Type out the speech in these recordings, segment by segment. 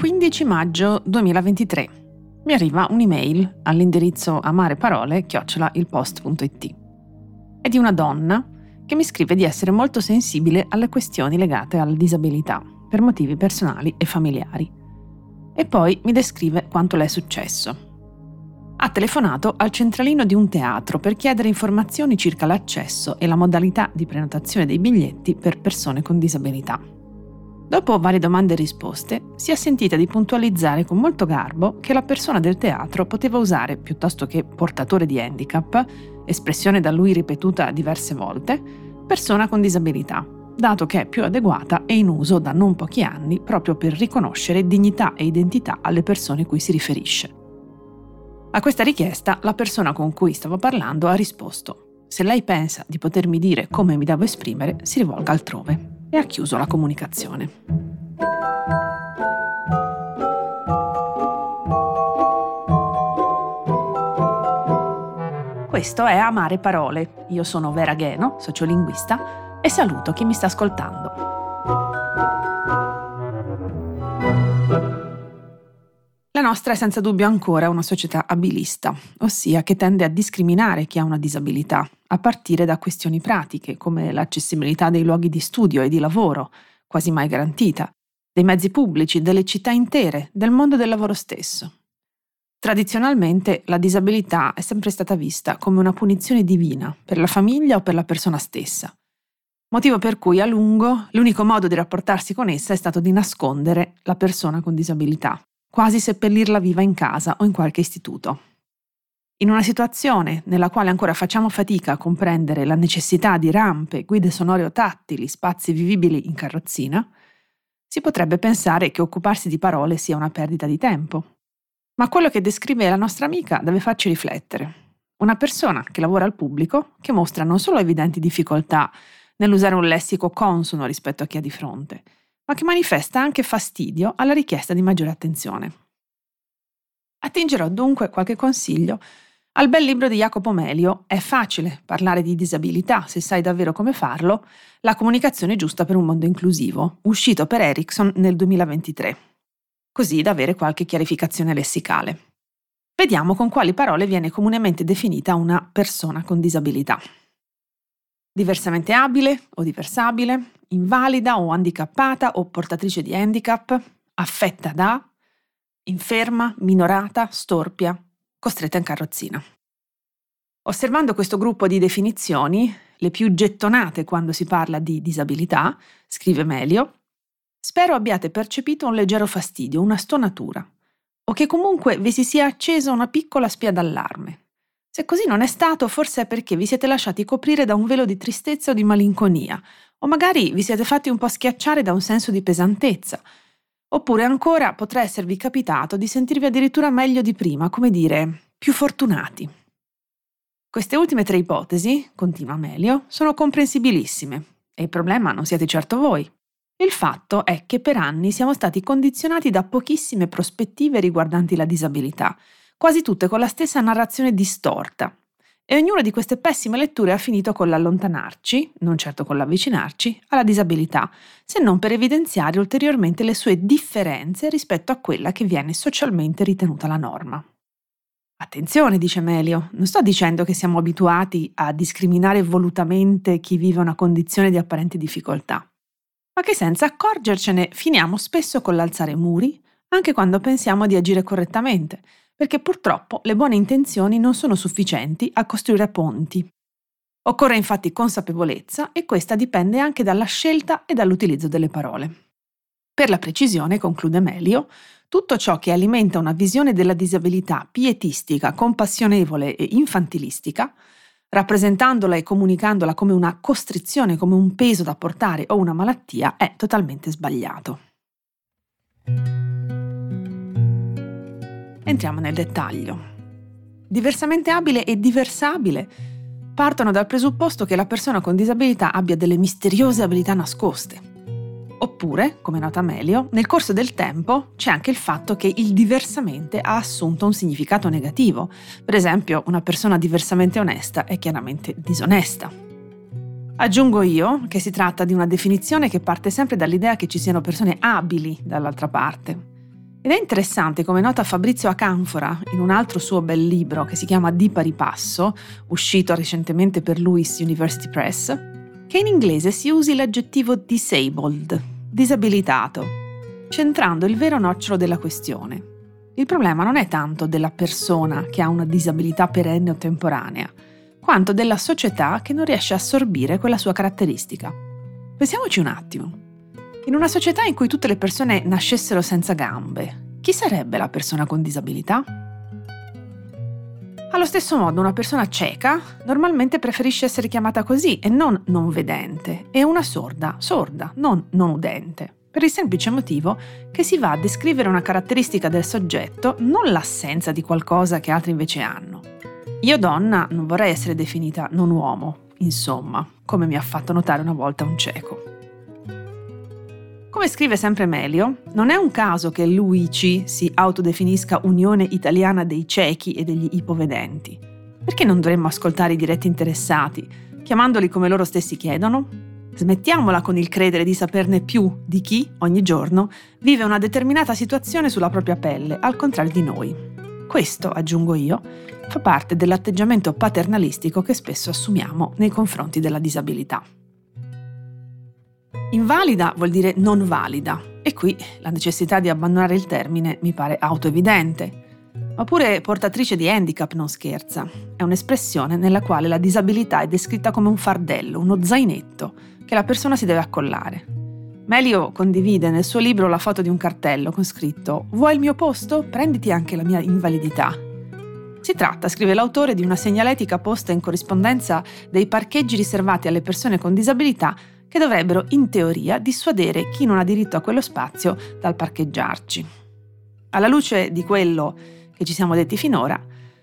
15 maggio 2023. Mi arriva un'email all'indirizzo amareparole-ilpost.it. È di una donna che mi scrive di essere molto sensibile alle questioni legate alla disabilità, per motivi personali e familiari. E poi mi descrive quanto le è successo. Ha telefonato al centralino di un teatro per chiedere informazioni circa l'accesso e la modalità di prenotazione dei biglietti per persone con disabilità. Dopo varie domande e risposte, si è sentita di puntualizzare con molto garbo che la persona del teatro poteva usare, piuttosto che portatore di handicap, espressione da lui ripetuta diverse volte, persona con disabilità, dato che è più adeguata e in uso da non pochi anni proprio per riconoscere dignità e identità alle persone cui si riferisce. A questa richiesta la persona con cui stavo parlando ha risposto se lei pensa di potermi dire come mi devo esprimere, si rivolga altrove e ha chiuso la comunicazione. Questo è Amare Parole. Io sono Vera Gheno, sociolinguista, e saluto chi mi sta ascoltando. La nostra è senza dubbio ancora una società abilista, ossia che tende a discriminare chi ha una disabilità, a partire da questioni pratiche come l'accessibilità dei luoghi di studio e di lavoro, quasi mai garantita, dei mezzi pubblici, delle città intere, del mondo del lavoro stesso. Tradizionalmente la disabilità è sempre stata vista come una punizione divina per la famiglia o per la persona stessa, motivo per cui a lungo l'unico modo di rapportarsi con essa è stato di nascondere la persona con disabilità quasi seppellirla viva in casa o in qualche istituto. In una situazione nella quale ancora facciamo fatica a comprendere la necessità di rampe, guide sonore o tattili, spazi vivibili in carrozzina, si potrebbe pensare che occuparsi di parole sia una perdita di tempo. Ma quello che descrive la nostra amica deve farci riflettere. Una persona che lavora al pubblico, che mostra non solo evidenti difficoltà nell'usare un lessico consono rispetto a chi ha di fronte, ma che manifesta anche fastidio alla richiesta di maggiore attenzione. Attingerò dunque qualche consiglio al bel libro di Jacopo Melio È facile parlare di disabilità se sai davvero come farlo, La comunicazione giusta per un mondo inclusivo, uscito per Ericsson nel 2023, così da avere qualche chiarificazione lessicale. Vediamo con quali parole viene comunemente definita una persona con disabilità. Diversamente abile o diversabile, invalida o handicappata o portatrice di handicap, affetta da, inferma, minorata, storpia, costretta in carrozzina. Osservando questo gruppo di definizioni, le più gettonate quando si parla di disabilità, scrive Melio, spero abbiate percepito un leggero fastidio, una stonatura, o che comunque vi si sia accesa una piccola spia d'allarme. Se così non è stato, forse è perché vi siete lasciati coprire da un velo di tristezza o di malinconia, o magari vi siete fatti un po' schiacciare da un senso di pesantezza. Oppure ancora potrà esservi capitato di sentirvi addirittura meglio di prima, come dire, più fortunati. Queste ultime tre ipotesi, continua Melio, sono comprensibilissime e il problema non siete certo voi. Il fatto è che per anni siamo stati condizionati da pochissime prospettive riguardanti la disabilità, quasi tutte con la stessa narrazione distorta, e ognuna di queste pessime letture ha finito con l'allontanarci, non certo con l'avvicinarci, alla disabilità, se non per evidenziare ulteriormente le sue differenze rispetto a quella che viene socialmente ritenuta la norma. Attenzione, dice Melio, non sto dicendo che siamo abituati a discriminare volutamente chi vive una condizione di apparente difficoltà, ma che senza accorgercene finiamo spesso con l'alzare muri, anche quando pensiamo di agire correttamente, perché purtroppo le buone intenzioni non sono sufficienti a costruire ponti. Occorre infatti consapevolezza e questa dipende anche dalla scelta e dall'utilizzo delle parole. Per la precisione, conclude Melio, tutto ciò che alimenta una visione della disabilità pietistica, compassionevole e infantilistica, rappresentandola e comunicandola come una costrizione, come un peso da portare o una malattia, è totalmente sbagliato. Entriamo nel dettaglio. Diversamente abile e diversabile partono dal presupposto che la persona con disabilità abbia delle misteriose abilità nascoste. Oppure, come nota Melio, nel corso del tempo c'è anche il fatto che il diversamente ha assunto un significato negativo. Per esempio, una persona diversamente onesta è chiaramente disonesta. Aggiungo io che si tratta di una definizione che parte sempre dall'idea che ci siano persone abili dall'altra parte Ed è interessante, come nota Fabrizio Acanfora in un altro suo bel libro che si chiama Di pari passo, uscito recentemente per Lewis University Press, che in inglese si usi l'aggettivo disabled, disabilitato, centrando il vero nocciolo della questione. Il problema non è tanto della persona che ha una disabilità perenne o temporanea, quanto della società che non riesce a assorbire quella sua caratteristica. Pensiamoci un attimo. In una società in cui tutte le persone nascessero senza gambe, chi sarebbe la persona con disabilità? Allo stesso modo, una persona cieca normalmente preferisce essere chiamata così e non non vedente, e una sorda sorda, non non udente per il semplice motivo che si va a descrivere una caratteristica del soggetto, non l'assenza di qualcosa che altri invece hanno. Io donna non vorrei essere definita non uomo, insomma, come mi ha fatto notare una volta un cieco. Come scrive sempre Melio, non è un caso che l'UICI si autodefinisca Unione Italiana dei Ciechi e degli Ipovedenti. Perché non dovremmo ascoltare i diretti interessati, chiamandoli come loro stessi chiedono? Smettiamola con il credere di saperne più di chi, ogni giorno, vive una determinata situazione sulla propria pelle, al contrario di noi. Questo, aggiungo io, fa parte dell'atteggiamento paternalistico che spesso assumiamo nei confronti della disabilità. Invalida vuol dire non valida e qui la necessità di abbandonare il termine mi pare autoevidente. Oppure portatrice di handicap non scherza. È un'espressione nella quale la disabilità è descritta come un fardello, uno zainetto, che la persona si deve accollare. Melio condivide nel suo libro la foto di un cartello con scritto Vuoi il mio posto? Prenditi anche la mia invalidità. Si tratta, scrive l'autore, di una segnaletica posta in corrispondenza dei parcheggi riservati alle persone con disabilità che dovrebbero, in teoria, dissuadere chi non ha diritto a quello spazio dal parcheggiarci. Alla luce di quello che ci siamo detti finora,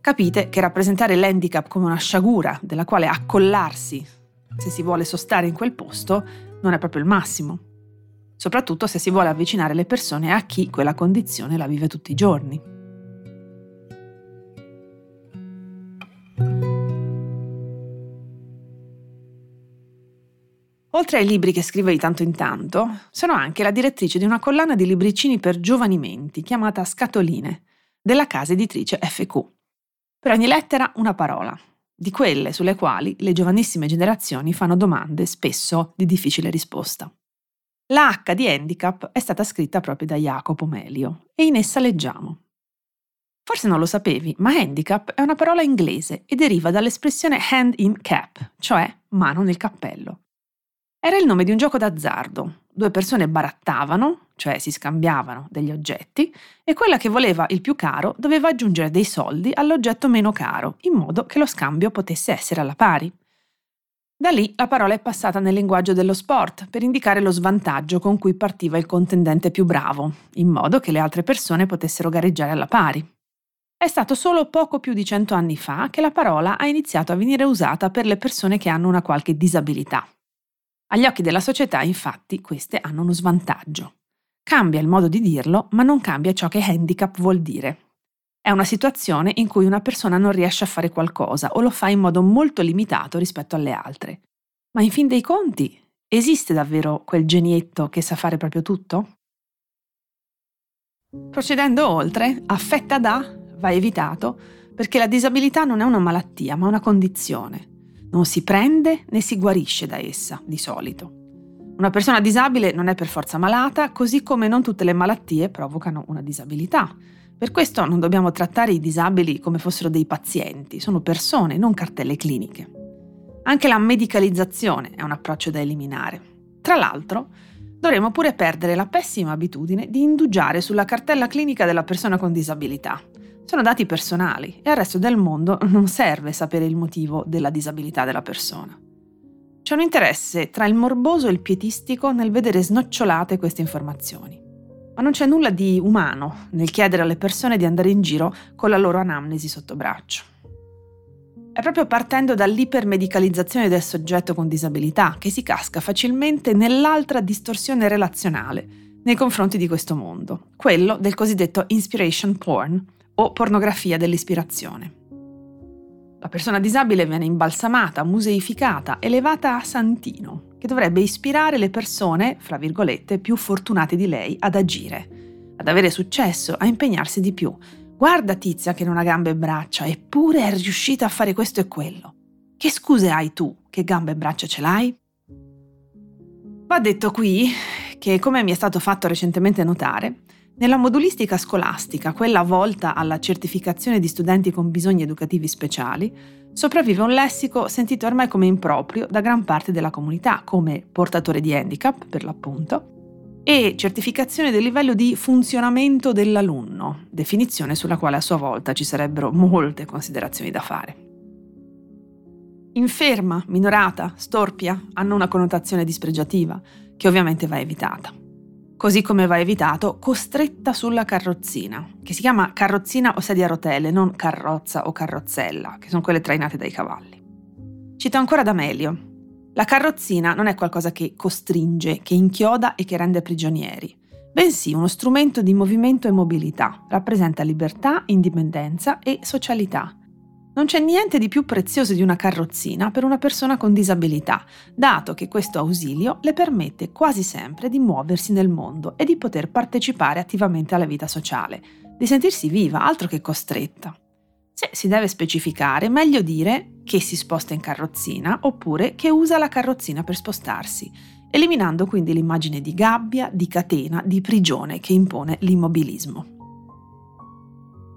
capite che rappresentare l'handicap come una sciagura della quale accollarsi se si vuole sostare in quel posto, non è proprio il massimo. Soprattutto se si vuole avvicinare le persone a chi quella condizione la vive tutti i giorni. Oltre ai libri che scrive di tanto in tanto, sono anche la direttrice di una collana di libricini per giovani menti chiamata Scatoline, della casa editrice FQ. Per ogni lettera una parola, di quelle sulle quali le giovanissime generazioni fanno domande spesso di difficile risposta. La H di handicap è stata scritta proprio da Jacopo Melio e in essa leggiamo. Forse non lo sapevi, ma handicap è una parola inglese e deriva dall'espressione hand in cap, cioè mano nel cappello. Era il nome di un gioco d'azzardo. Due persone barattavano, cioè si scambiavano degli oggetti, e quella che voleva il più caro doveva aggiungere dei soldi all'oggetto meno caro, in modo che lo scambio potesse essere alla pari. Da lì la parola è passata nel linguaggio dello sport per indicare lo svantaggio con cui partiva il contendente più bravo, in modo che le altre persone potessero gareggiare alla pari. È stato solo poco più di cento anni fa che la parola ha iniziato a venire usata per le persone che hanno una qualche disabilità. Agli occhi della società, infatti, queste hanno uno svantaggio. Cambia il modo di dirlo, ma non cambia ciò che handicap vuol dire. È una situazione in cui una persona non riesce a fare qualcosa o lo fa in modo molto limitato rispetto alle altre. Ma in fin dei conti, esiste davvero quel genietto che sa fare proprio tutto? Procedendo oltre, affetta da va evitato perché la disabilità non è una malattia, ma una condizione. Non si prende né si guarisce da essa, di solito. Una persona disabile non è per forza malata, così come non tutte le malattie provocano una disabilità. Per questo non dobbiamo trattare i disabili come fossero dei pazienti, sono persone, non cartelle cliniche. Anche la medicalizzazione è un approccio da eliminare. Tra l'altro, dovremmo pure perdere la pessima abitudine di indugiare sulla cartella clinica della persona con disabilità. Sono dati personali e al resto del mondo non serve sapere il motivo della disabilità della persona. C'è un interesse tra il morboso e il pietistico nel vedere snocciolate queste informazioni. Ma non c'è nulla di umano nel chiedere alle persone di andare in giro con la loro anamnesi sotto braccio. È proprio partendo dall'ipermedicalizzazione del soggetto con disabilità che si casca facilmente nell'altra distorsione relazionale nei confronti di questo mondo, quello del cosiddetto inspiration porn, o pornografia dell'ispirazione. La persona disabile viene imbalsamata, museificata, elevata a santino, che dovrebbe ispirare le persone, fra virgolette, più fortunate di lei ad agire, ad avere successo, a impegnarsi di più. Guarda Tizia che non ha gambe e braccia, eppure è riuscita a fare questo e quello. Che scuse hai tu che gambe e braccia ce l'hai? Va detto qui che, come mi è stato fatto recentemente notare, nella modulistica scolastica, quella volta alla certificazione di studenti con bisogni educativi speciali, sopravvive un lessico sentito ormai come improprio da gran parte della comunità, come portatore di handicap, per l'appunto, e certificazione del livello di funzionamento dell'alunno, definizione sulla quale a sua volta ci sarebbero molte considerazioni da fare. Inferma, minorata, storpia hanno una connotazione dispregiativa, che ovviamente va evitata così come va evitato costretta sulla carrozzina, che si chiama carrozzina o sedia a rotelle, non carrozza o carrozzella, che sono quelle trainate dai cavalli. Cito ancora D'Amelio. La carrozzina non è qualcosa che costringe, che inchioda e che rende prigionieri, bensì uno strumento di movimento e mobilità, rappresenta libertà, indipendenza e socialità, non c'è niente di più prezioso di una carrozzina per una persona con disabilità, dato che questo ausilio le permette quasi sempre di muoversi nel mondo e di poter partecipare attivamente alla vita sociale, di sentirsi viva, altro che costretta. Se si deve specificare, meglio dire che si sposta in carrozzina oppure che usa la carrozzina per spostarsi, eliminando quindi l'immagine di gabbia, di catena, di prigione che impone l'immobilismo.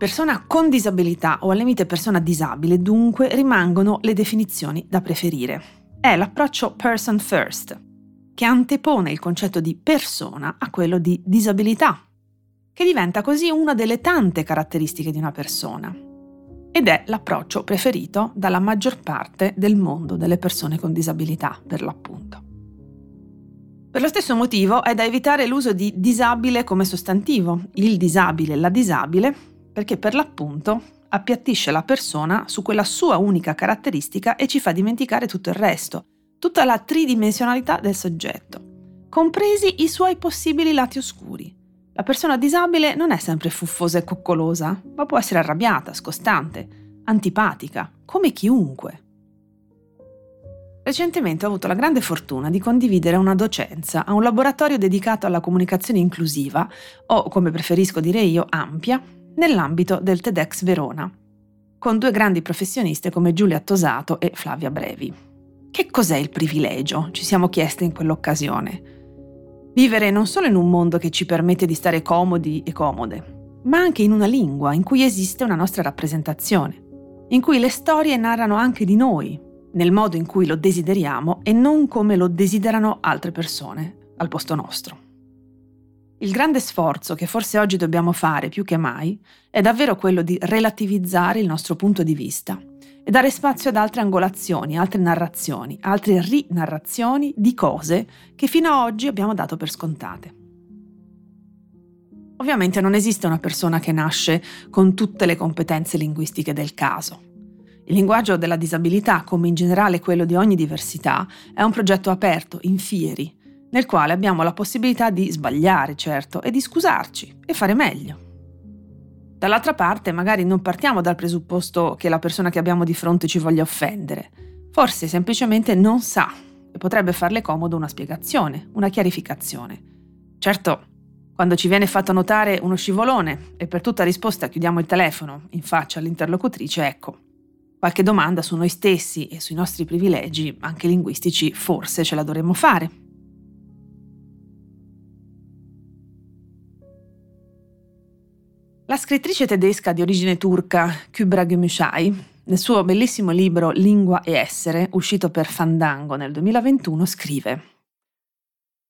Persona con disabilità o al limite persona disabile dunque rimangono le definizioni da preferire. È l'approccio person first, che antepone il concetto di persona a quello di disabilità, che diventa così una delle tante caratteristiche di una persona. Ed è l'approccio preferito dalla maggior parte del mondo delle persone con disabilità, per l'appunto. Per lo stesso motivo è da evitare l'uso di disabile come sostantivo. Il disabile la disabile perché per l'appunto appiattisce la persona su quella sua unica caratteristica e ci fa dimenticare tutto il resto, tutta la tridimensionalità del soggetto, compresi i suoi possibili lati oscuri. La persona disabile non è sempre fuffosa e coccolosa, ma può essere arrabbiata, scostante, antipatica, come chiunque. Recentemente ho avuto la grande fortuna di condividere una docenza a un laboratorio dedicato alla comunicazione inclusiva, o come preferisco dire io, ampia, nell'ambito del TEDx Verona, con due grandi professioniste come Giulia Tosato e Flavia Brevi. Che cos'è il privilegio? Ci siamo chieste in quell'occasione. Vivere non solo in un mondo che ci permette di stare comodi e comode, ma anche in una lingua in cui esiste una nostra rappresentazione, in cui le storie narrano anche di noi, nel modo in cui lo desideriamo e non come lo desiderano altre persone al posto nostro. Il grande sforzo che forse oggi dobbiamo fare più che mai è davvero quello di relativizzare il nostro punto di vista e dare spazio ad altre angolazioni, altre narrazioni, altre rinarrazioni di cose che fino ad oggi abbiamo dato per scontate. Ovviamente non esiste una persona che nasce con tutte le competenze linguistiche del caso. Il linguaggio della disabilità, come in generale quello di ogni diversità, è un progetto aperto, in fieri, nel quale abbiamo la possibilità di sbagliare, certo, e di scusarci e fare meglio. Dall'altra parte, magari non partiamo dal presupposto che la persona che abbiamo di fronte ci voglia offendere. Forse semplicemente non sa e potrebbe farle comodo una spiegazione, una chiarificazione. Certo, quando ci viene fatto notare uno scivolone e per tutta risposta chiudiamo il telefono in faccia all'interlocutrice, ecco, qualche domanda su noi stessi e sui nostri privilegi, anche linguistici, forse ce la dovremmo fare. Scrittrice tedesca di origine turca Kübra Gümüşay, nel suo bellissimo libro Lingua e essere, uscito per Fandango nel 2021, scrive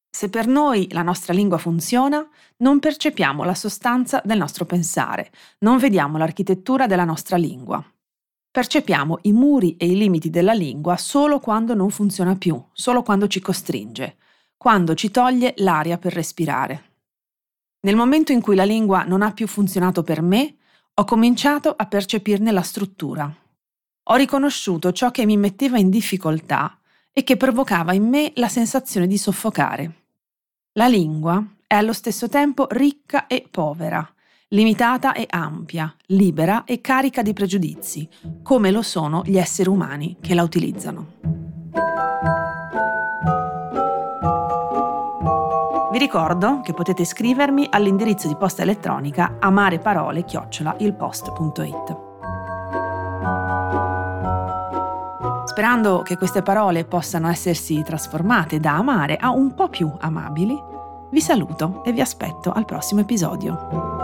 Se per noi la nostra lingua funziona, non percepiamo la sostanza del nostro pensare, non vediamo l'architettura della nostra lingua. Percepiamo i muri e i limiti della lingua solo quando non funziona più, solo quando ci costringe, quando ci toglie l'aria per respirare. Nel momento in cui la lingua non ha più funzionato per me, ho cominciato a percepirne la struttura. Ho riconosciuto ciò che mi metteva in difficoltà e che provocava in me la sensazione di soffocare. La lingua è allo stesso tempo ricca e povera, limitata e ampia, libera e carica di pregiudizi, come lo sono gli esseri umani che la utilizzano. Ricordo che potete scrivermi all'indirizzo di posta elettronica amareparole-ilpost.it. Sperando che queste parole possano essersi trasformate da amare a un po' più amabili, vi saluto e vi aspetto al prossimo episodio.